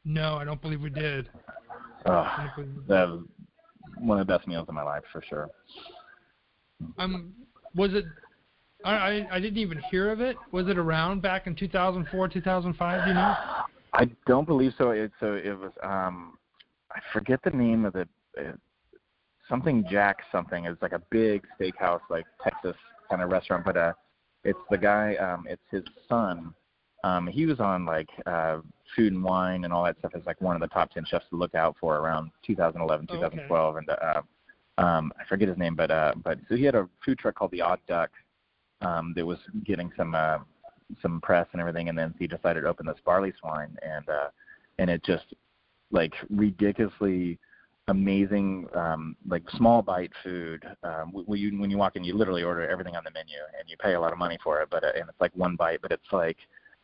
No, I don't believe we did. Oh, I don't believe we did. that was one of the best meals of my life for sure. Um, was it? I, I I didn't even hear of it. Was it around back in 2004, 2005? You know? I don't believe so. It so it was um I forget the name of the uh, something Jack something. It's like a big steakhouse like Texas kind of restaurant, but uh it's the guy um it's his son. Um he was on like uh food and wine and all that stuff as like one of the top 10 chefs to look out for around 2011, Oh, okay. 2012 and uh um I forget his name but uh but so he had a food truck called the Odd Duck um that was getting some uh some press and everything, and then he decided to open this barley swine, and uh, and it just like ridiculously amazing, um, like small bite food. Um, when you when you walk in, you literally order everything on the menu, and you pay a lot of money for it, but uh, and it's like one bite, but it's like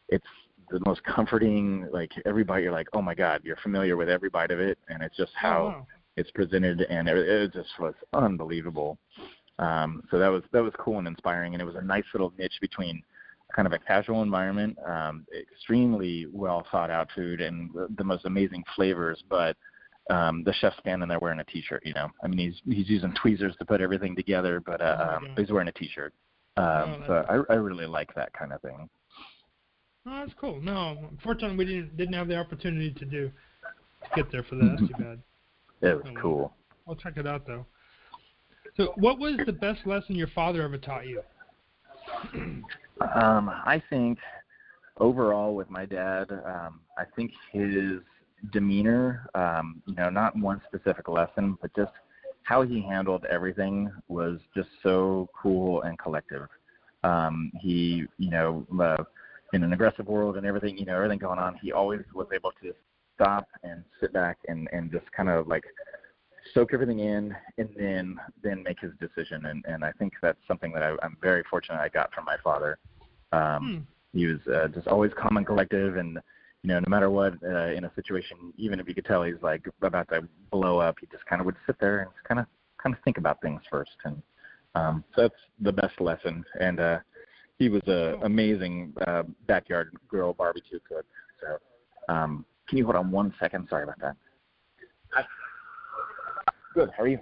it's the most comforting. Like every bite, you're like, oh my god, you're familiar with every bite of it, and it's just how Oh, wow. it's presented, and it, it just was unbelievable. Um, so that was that was cool and inspiring, and it was a nice little niche between kind of a casual environment, um, extremely well thought out food, and the, most amazing flavors, but um, the chef standing there wearing a t-shirt. You know, I mean, he's he's using tweezers to put everything together, but uh, Oh, um, he's wearing a t-shirt. Um, Oh, so I, I really like that kind of thing. Oh, that's cool. No, unfortunately, we didn't didn't have the opportunity to do to get there for that. That's too [laughs] bad. It was Oh, cool. I'll check it out though. So, what was the best lesson your father ever taught you? Um, I think overall with my dad, um, I think his demeanor, um, you know, not one specific lesson, but just how he handled everything was just so cool and collective. Um, he, you know, uh, in an aggressive world and everything, you know, everything going on, he always was able to stop and sit back and and just kind of like soak everything in and then then make his decision and and I think that's something that I, I'm very fortunate I got from my father. Um, Hmm. He was uh, just always calm and collective, and you know, no matter what, uh, in a situation, even if you could tell he's like about to blow up, he just kind of would sit there and kind of kind of think about things first, and um, so that's the best lesson. And uh, he was a amazing uh, backyard grill barbecue cook. So, um, can you hold on one second? Sorry about that. Hi. Good. How are you?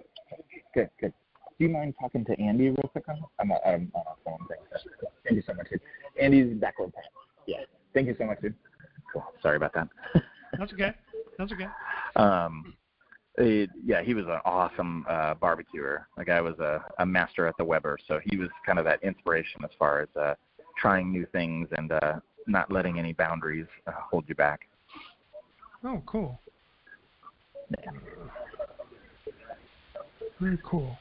Good. Good. Do you mind talking to Andy real quick on I'm, on- I'm on a phone thing. Thank you so much, dude. Andy's backward pass. Yeah. Thank you so much, dude. Cool. Sorry about that. That's okay. That's okay. [laughs] um, it, yeah, he was an awesome uh, barbecuer. The guy was a, a master at the Weber, so he was kind of that inspiration as far as uh, trying new things and uh, not letting any boundaries uh, hold you back. Oh, cool. Yeah. Very cool.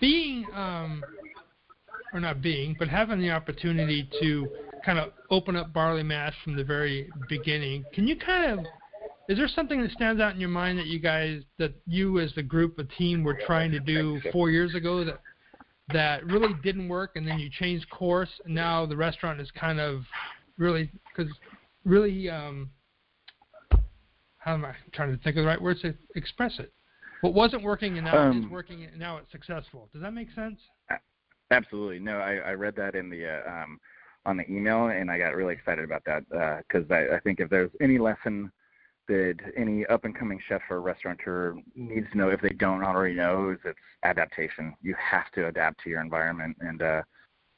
Being, um, or not being, but having the opportunity to kind of open up barley mash from the very beginning, can you kind of, is there something that stands out in your mind that you guys, that you as a group, a team, were trying to do four years ago that that really didn't work, and then you changed course, and now the restaurant is kind of really, because really, um, how am I trying to think of the right words to express it? What wasn't working and now Um, working and now it's successful. Does that make sense? Absolutely. No, I, I read that in the uh, um, on the email, and I got really excited about that because I, I think if there's any lesson that any up and coming chef or restaurateur needs to know, if they don't already know, is it's adaptation. You have to adapt to your environment, and uh,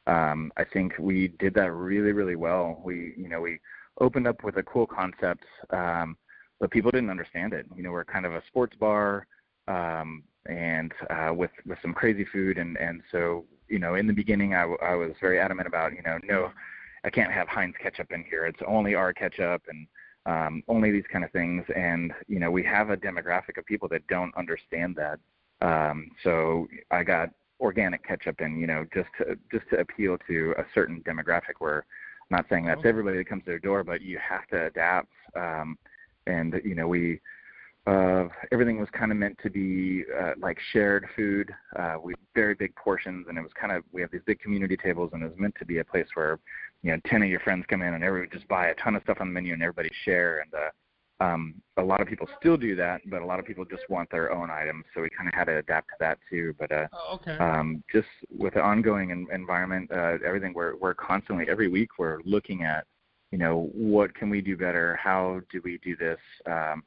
um, I think we did that really, really well. We, you know, we opened up with a cool concept, um, but people didn't understand it. You know, we're kind of a sports bar. Um, and uh, with with some crazy food and and so you know in the beginning I, w- I was very adamant about you know no I can't have Heinz ketchup in here it's only our ketchup and um, only these kind of things. And you know we have a demographic of people that don't understand that. Um, so I got organic ketchup in you know just to just to appeal to a certain demographic where I'm not saying that's everybody that comes to their door but you have to adapt. Um, and you know we uh, everything was kind of meant to be uh, like shared food. Uh, we very big portions, and it was kind of we have these big community tables, and it was meant to be a place where you know ten of your friends come in and everybody just buy a ton of stuff on the menu and everybody share. And uh, um, a lot of people still do that, but a lot of people just want their own items, so we kind of had to adapt to that too. But uh, Oh, okay. um, just with the ongoing en- environment, uh, everything we're we're constantly every week we're looking at, you know, what can we do better? How do we do this? Um,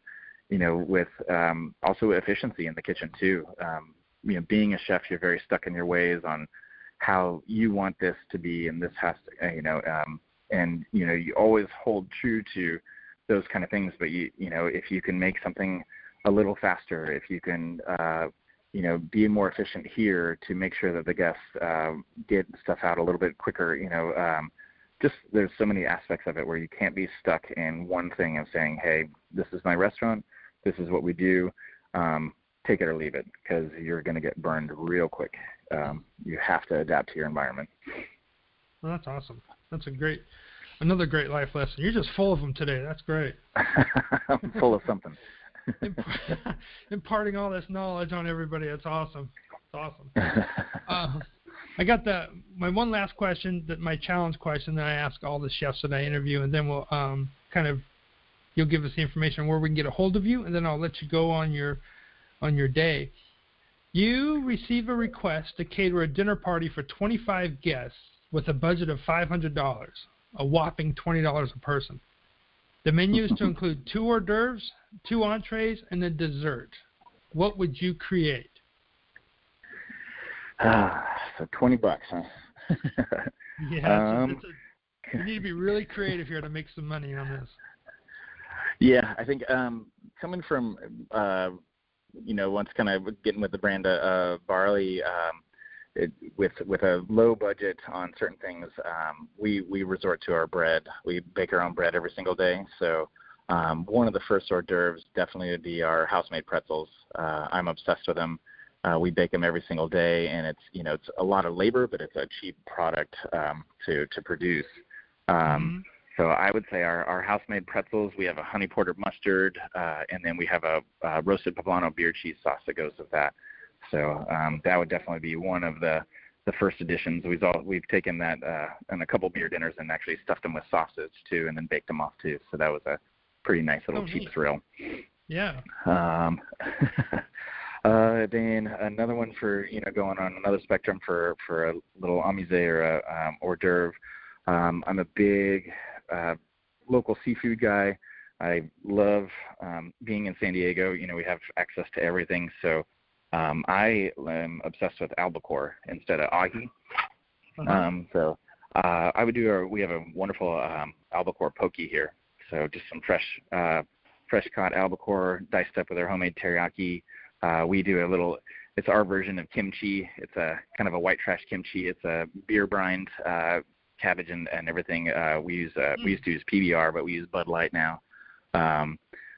you know, with um, also efficiency in the kitchen too. Um, you know, being a chef, you're very stuck in your ways on how you want this to be, and this has to, uh, you know, um, and you know, you always hold true to those kind of things. But you, you know, if you can make something a little faster, if you can, uh, you know, be more efficient here to make sure that the guests uh, get stuff out a little bit quicker, you know. Um, just there's so many aspects of it where you can't be stuck in one thing of saying, "Hey, this is my restaurant this is what we do. Um, take it or leave it because you're going to get burned real quick. Um, you have to adapt to your environment. well, that's awesome. That's a great, another great life lesson. You're just full of them today. That's great. [laughs] I'm full of something. [laughs] Imparting all this knowledge on everybody. That's awesome. It's awesome. [laughs] Uh, I got the my one last question, that my challenge question that I ask all the chefs that I interview, and then we'll um, kind of you'll give us the information where we can get a hold of you, and then I'll let you go on your on your day. You receive a request to cater a dinner party for 25 guests with a budget of $500, a whopping $20 a person. The menu is to [laughs] include two hors d'oeuvres, two entrees, and a dessert. What would you create? Ah, so twenty bucks, huh? [laughs] yeah, um, a, you need to be really creative here to make some money on this. Yeah, I think um, coming from uh, you know once kind of getting with the brand uh, barley um, it, with with a low budget on certain things, um, we we resort to our bread. We bake our own bread every single day. So um, one of the first hors d'oeuvres definitely would be our house-made pretzels. Uh, I'm obsessed with them. Uh, we bake them every single day, and it's you know it's a lot of labor, but it's a cheap product um, to to produce. Um, mm-hmm. So I would say our, our house-made pretzels. We have a honey porter mustard, uh, and then we have a, a roasted poblano beer cheese sauce that goes with that. So um, that would definitely be one of the the first additions. We've all, we've taken that uh, and a couple beer dinners and actually stuffed them with sausage too, and then baked them off too. So that was a pretty nice little oh, cheap neat. thrill. Yeah. Um, [laughs] uh, then another one for you know going on another spectrum for for a little amuse or a um, hors d'oeuvre. Um, I'm a big uh, local seafood guy. I love um, being in San Diego. You know, we have access to everything, so um, I am obsessed with albacore instead of ahi. Uh-huh. Um, so uh, I would do. A, we have a wonderful um, albacore poke here. So just some fresh, uh, fresh caught albacore diced up with our homemade teriyaki. Uh, we do a little. It's our version of kimchi. It's a kind of a white trash kimchi. It's a beer brined uh, cabbage and, and everything. Uh, we use uh, we used to use PBR, but we use Bud Light now. Um,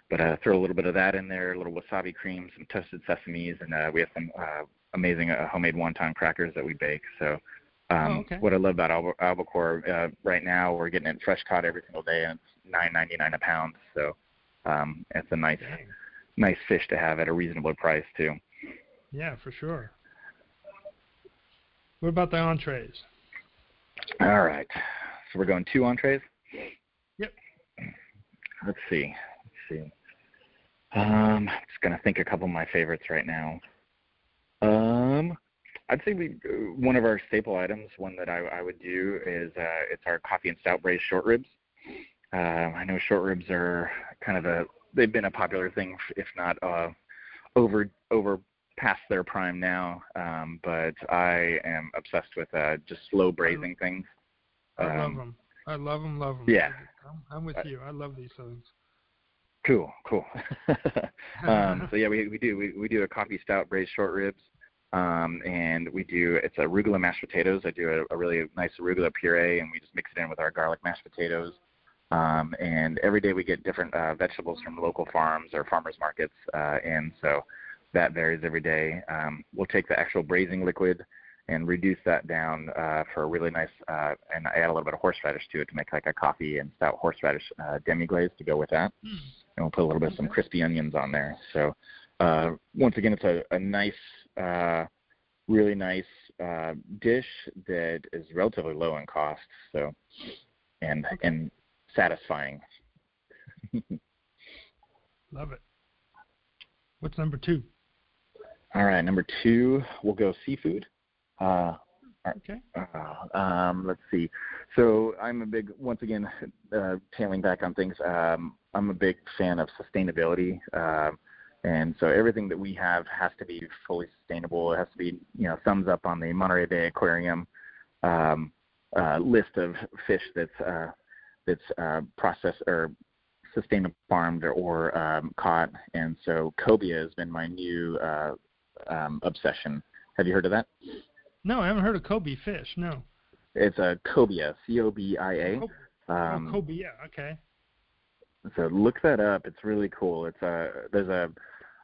but uh, throw a little bit of that in there, a little wasabi cream, some toasted sesames, and uh, we have some uh, amazing uh, homemade wonton crackers that we bake. So um, oh, okay. what I love about alb- albacore uh, right now, we're getting it fresh caught every single day, and it's nine ninety nine a pound. So um, it's a nice Dang. nice fish to have at a reasonable price too. Yeah, for sure. What about the entrees? All right, so we're going two entrees. Yep. Let's see. Let's see. Um, I'm just gonna think a couple of my favorites right now. Um, I'd say we one of our staple items, one that I, I would do is uh, it's our coffee and stout braised short ribs. Uh, I know short ribs are kind of a they've been a popular thing, if not uh, over over past their prime now. Um, but I am obsessed with uh, just slow braising things. I um, love them. I love them. Love them. Yeah, I'm, I'm with you. I love these things. Cool, cool. [laughs] um, so yeah, we we do we, we do a coffee stout braised short ribs, um, and we do it's arugula mashed potatoes. I do a, a really nice arugula puree, and we just mix it in with our garlic mashed potatoes. Um, and every day we get different uh, vegetables from local farms or farmers markets, uh, and so that varies every day. Um, we'll take the actual braising liquid and reduce that down uh, for a really nice, uh, and I add a little bit of horseradish to it to make like a coffee and stout horseradish uh, demi glaze to go with that. Mm. And we'll put a little bit of some crispy onions on there. So uh, once again, it's a, a nice, uh, really nice uh, dish that is relatively low in cost. So and okay. and satisfying. [laughs] Love it. What's number two? All right, number two, we'll go seafood. Uh, okay. Uh, um, let's see. So I'm a big, once again, uh, tailing back on things. Um, I'm a big fan of sustainability, uh, and so everything that we have has to be fully sustainable. It has to be, you know, thumbs up on the Monterey Bay Aquarium um, uh, list of fish that's uh, that's uh, processed or sustainable farmed or, or um, caught. And so cobia has been my new uh, um, obsession. Have you heard of that? No, I haven't heard of cobia fish. No. It's a cobia, C-O-B-I-A. Oh, um, oh, cobia. Okay. So look that up. It's really cool. It's a there's a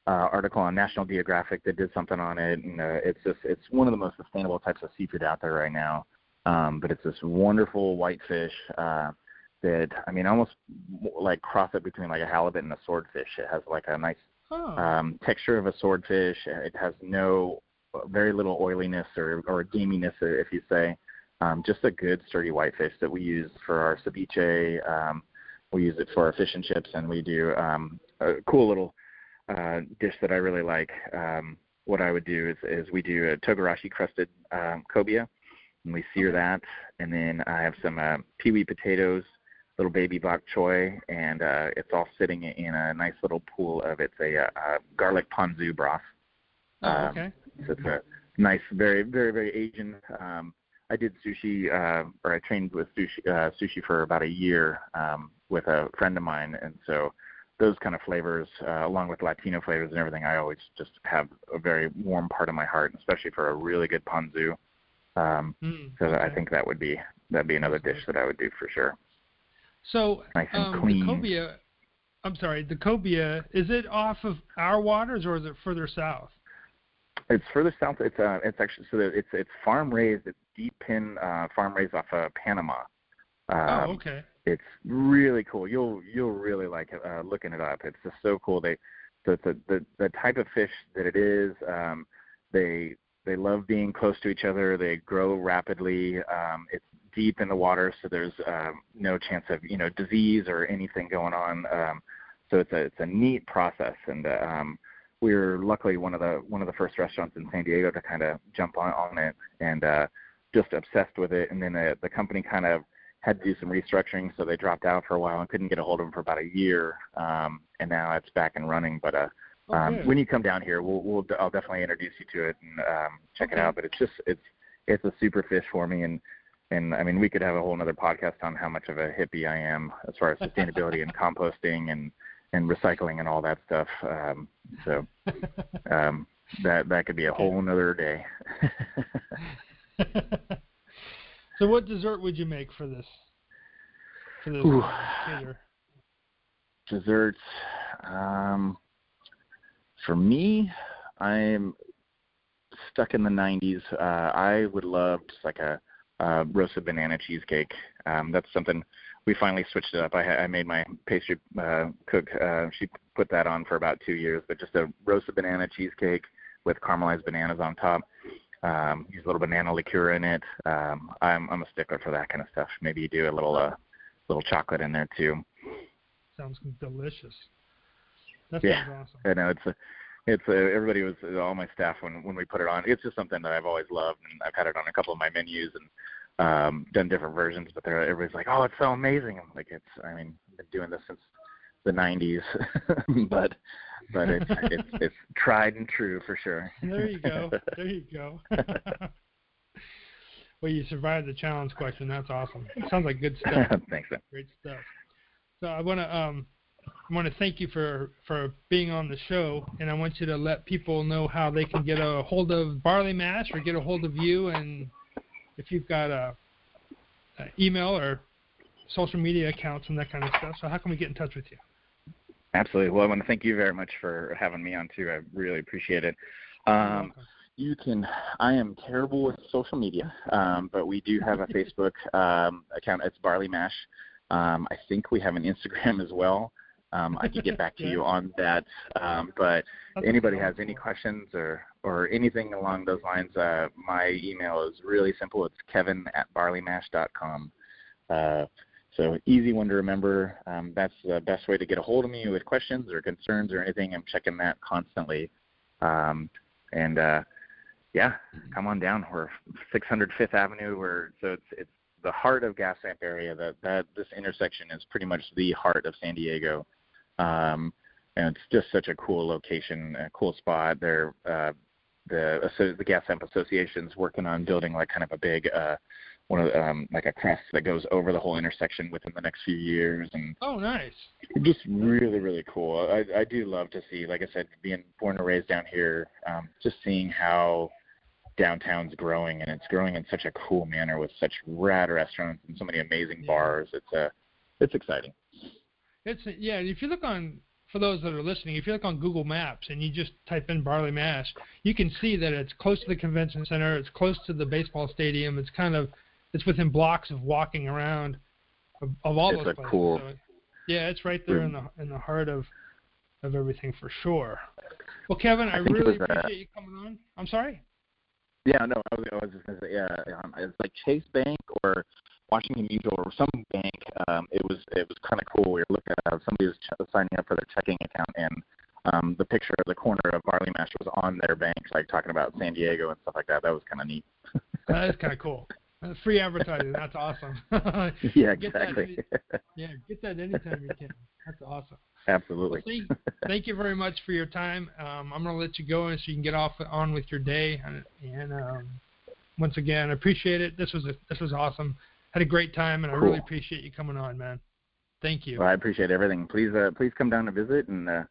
uh, article on National Geographic that did something on it, and uh, it's just it's one of the most sustainable types of seafood out there right now. Um, but it's this wonderful white fish uh, that I mean, almost like cross it between like a halibut and a swordfish. It has like a nice oh. um, texture of a swordfish. It has no very little oiliness or, or gaminess, if you say. Um, just a good sturdy whitefish that we use for our ceviche. Um, we use it for our fish and chips, and we do um, a cool little uh, dish that I really like. Um, what I would do is, is we do a togarashi crusted um, cobia, and we sear that, and then I have some uh, peewee potatoes. Little baby bok choy, and uh, it's all sitting in a nice little pool of it's a, a, a garlic ponzu broth. Oh, okay. Um, so it's a nice, very, very, very Asian. Um, I did sushi, uh, or I trained with sushi, uh, sushi for about a year um, with a friend of mine, and so those kind of flavors, uh, along with Latino flavors and everything, I always just have a very warm part of my heart, especially for a really good ponzu. Um, mm, so okay. I think that would be that'd be another dish that I would do for sure. So nice and um, clean. the cobia, I'm sorry, the cobia is it off of our waters or is it further south? It's further south. It's uh, it's actually so it's it's farm raised. It's deep pin uh, farm raised off of Panama. Oh, um, oh, okay. It's really cool. You'll you'll really like it, uh, looking it up. It's just so cool. They the the the, the type of fish that it is. Um, they they love being close to each other. They grow rapidly. Um, it's deep in the water, so there's um, no chance of you know disease or anything going on. Um, so it's a it's a neat process, and uh, um, we are luckily one of the one of the first restaurants in San Diego to kind of jump on on it and uh, just obsessed with it. And then the the company kind of had to do some restructuring, so they dropped out for a while and couldn't get a hold of them for about a year. Um, and now it's back and running. But uh, oh, um, when you come down here, we'll, we'll I'll definitely introduce you to it and um, check okay. it out. But it's just it's it's a super fish for me, and and I mean we could have a whole other podcast on how much of a hippie I am as far as sustainability and composting and and recycling and all that stuff. Um, so [laughs] um, that that could be a whole another day. [laughs] so, what dessert would you make for this? For this Ooh. Desserts. Um, for me, I'm stuck in the 90s. Uh, I would love just like a, a roasted banana cheesecake. Um, that's something we finally switched it up. I, I made my pastry uh, cook. Uh, she put that on for about two years, but just a roasted banana cheesecake with caramelized bananas on top. Um, use a little banana liqueur in it. Um, I'm I'm a stickler for that kind of stuff. Maybe you do a little uh, little chocolate in there too. Sounds delicious. That yeah, awesome. I know it's a, it's a, everybody was all my staff when when we put it on. It's just something that I've always loved, and I've had it on a couple of my menus, and um, done different versions, but they're, everybody's like, "Oh, it's so amazing!" I'm like, "It's, I mean, I've been doing this since the '90s, [laughs] but but it's it's [laughs] it's tried and true for sure." there you go. There you go. [laughs] well, you survived the challenge question. That's awesome. Sounds like good stuff. Thanks. Man. Great stuff. So I want to um, want to thank you for for being on the show, and I want you to let people know how they can get a hold of Barley Mash or get a hold of you and if you've got a, a email or social media accounts and that kind of stuff. So how can we get in touch with you? Absolutely. Well, I want to thank you very much for having me on too. I really appreciate it. Um, you can. I am terrible with social media, um, but we do have a Facebook um, account. It's Barley Mash. Um, I think we have an Instagram as well. Um, I could get back to you [laughs] on that. Um, but That's anybody has any questions or or anything along those lines, uh, my email is really simple. It's kevin at barleymash.com. Uh, so easy one to remember. Um, that's the best way to get a hold of me with questions or concerns or anything. I'm checking that constantly. Um, and uh, yeah, come on down. We're 600 Fifth Avenue. We're so it's it's the heart of Gaslamp area. That that this intersection is pretty much the heart of San Diego. Um, and it's just such a cool location, a cool spot. They're uh, the the Gaslamp Association's working on building like kind of a big uh, one of um, like a crest that goes over the whole intersection within the next few years. And oh, nice! Just really, really cool. I I do love to see, like I said, being born and raised down here, um, just seeing how downtown's growing and it's growing in such a cool manner with such rad restaurants and so many amazing yeah. bars. It's a uh, it's exciting. It's yeah. If you look on for those that are listening, if you look on Google Maps and you just type in Barley Mash, you can see that it's close to the convention center. It's close to the baseball stadium. It's kind of it's within blocks of walking around of, of all it's those places. Cool. So, yeah, it's right there in the in the heart of of everything for sure. Well, Kevin, I, I really uh, appreciate you coming on. I'm sorry. Yeah, no, I was, I was just gonna say, yeah, um, it's like Chase Bank or Washington Mutual or some bank. Um, it was it was kind of cool. We were looking at somebody was ch- signing up for their checking account, and um, the picture of the corner of Barley Mash was on their bank, like talking about San Diego and stuff like that. That was kind of neat. [laughs] that is kind of cool. Uh, free advertising. That's awesome. [laughs] [laughs] yeah, Get exactly. that, yeah, get that anytime you can. That's awesome. Absolutely. Well, thank, thank you very much for your time. Um, I'm going to let you go and so you can get off on with your day. And, and um, once again, I appreciate it. This was a, this was awesome. Had a great time, and I really appreciate you coming on, man. Thank you. Well, I appreciate everything. Please, uh, please come down to visit, and uh,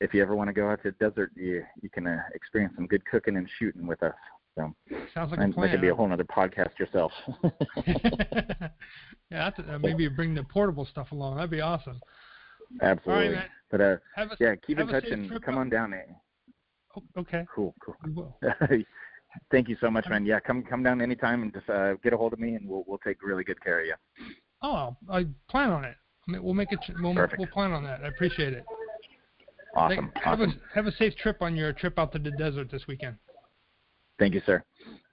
if you ever want to go out to the desert, you you can uh, experience some good cooking and shooting with us. So Sounds like and a plan. that could be a whole other podcast yourself. [laughs] yeah, that's uh, maybe bring the portable stuff along. That'd be awesome. Absolutely. man. but uh, Have a yeah, keep in touch and come up. on down. eh? oh, okay. Cool, cool. [laughs] We will. Thank you so much, man. Yeah, come come down anytime and just uh, get a hold of me, and we'll we'll take really good care of you. Oh, I'll- plan on it. We'll make it. We'll, Perfect. we'll plan on that. I appreciate it. Awesome, Thank- have awesome. a have a safe trip on your trip out to the desert this weekend. Thank you, sir.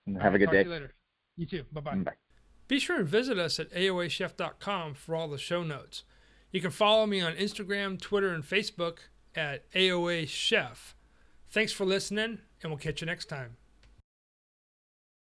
And Have a good Talk day. To you later. You too. Bye bye. Bye. Be sure and visit us at aoachef.com for all the show notes. You can follow me on Instagram, Twitter, and Facebook at aoachef. Thanks for listening, and we'll catch you next time.